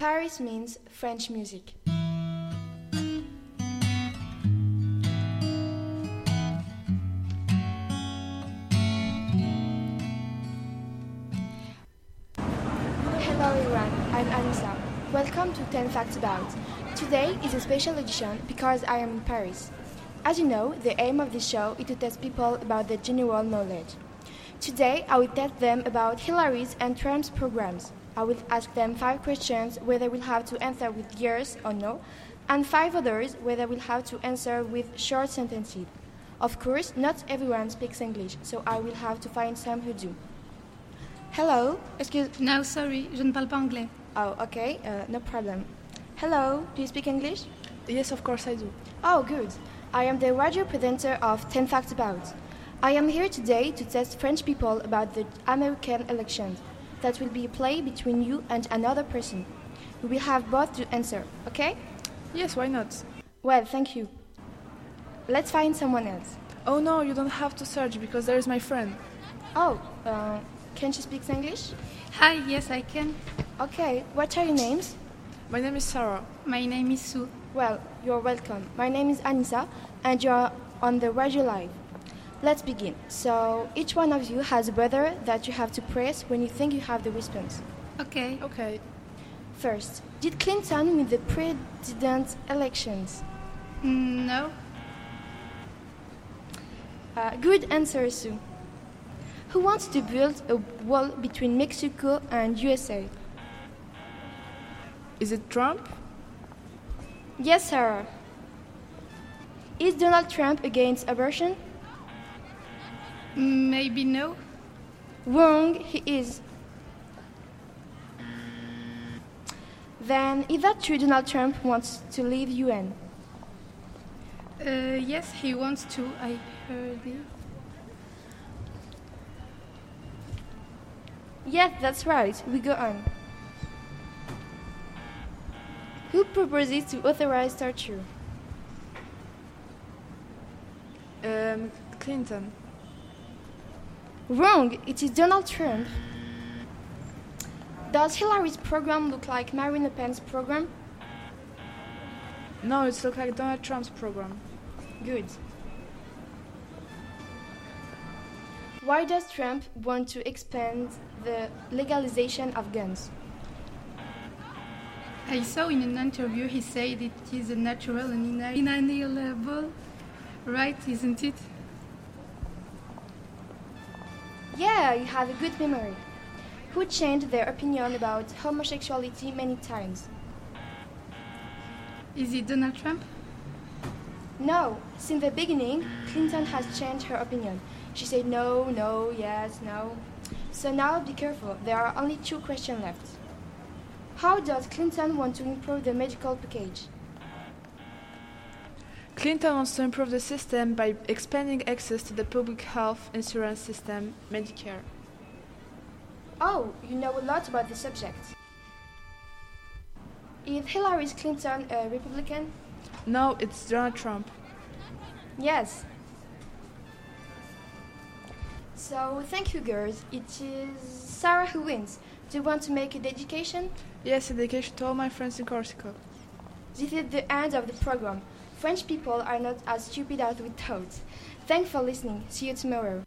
Paris means French music. Hello everyone, I'm Anissa. Welcome to 10 Facts About. Today is a special edition because I am in Paris. As you know, the aim of this show is to test people about their general knowledge. Today, I will test them about Hillary's and Trump's programs. I will ask them five questions where they will have to answer with yes or no, and five others where they will have to answer with short sentences. Of course, not everyone speaks English, so I will have to find some who do. Hello, excuse. No, sorry, je ne parle pas anglais. Oh, okay, uh, no problem. Hello, do you speak English? Yes, of course I do. Oh, good. I am the radio presenter of 10 Facts About. I am here today to test French people about the American elections. That will be a play between you and another person. We will have both to answer, okay? Yes, why not? Well, thank you. Let's find someone else. Oh no, you don't have to search because there is my friend. Oh, uh, can she speak English? Hi, yes, I can. Okay, what are your names? My name is Sarah. My name is Sue. Well, you're welcome. My name is Anissa, and you're on the Radio Live. Let's begin. So, each one of you has a brother that you have to press when you think you have the response. Okay. Okay. First, did Clinton win the president elections? Mm, no. Uh, good answer, Sue. Who wants to build a wall between Mexico and USA? Is it Trump? Yes, sir. Is Donald Trump against abortion? Maybe no. Wrong, he is. Then, is that true Donald Trump wants to leave UN? Uh, yes, he wants to. I heard it. Yes, that's right. We go on. Who proposes to authorize torture? Um, Clinton. Wrong, it is Donald Trump. Does Hillary's program look like Marine Le Pen's program? No, it looks like Donald Trump's program. Good. Why does Trump want to expand the legalization of guns? I saw in an interview he said it is a natural and ina- inalienable right, isn't it? Yeah, you have a good memory. Who changed their opinion about homosexuality many times? Is it Donald Trump? No, since the beginning, Clinton has changed her opinion. She said no, no, yes, no. So now be careful, there are only two questions left. How does Clinton want to improve the medical package? Clinton wants to improve the system by expanding access to the public health insurance system, Medicare. Oh, you know a lot about the subject. Is Hillary Clinton a Republican? No, it's Donald Trump. Yes. So, thank you, girls. It is Sarah who wins. Do you want to make a dedication? Yes, a dedication to all my friends in Corsica. This is the end of the program. French people are not as stupid as we thought. Thanks for listening. See you tomorrow.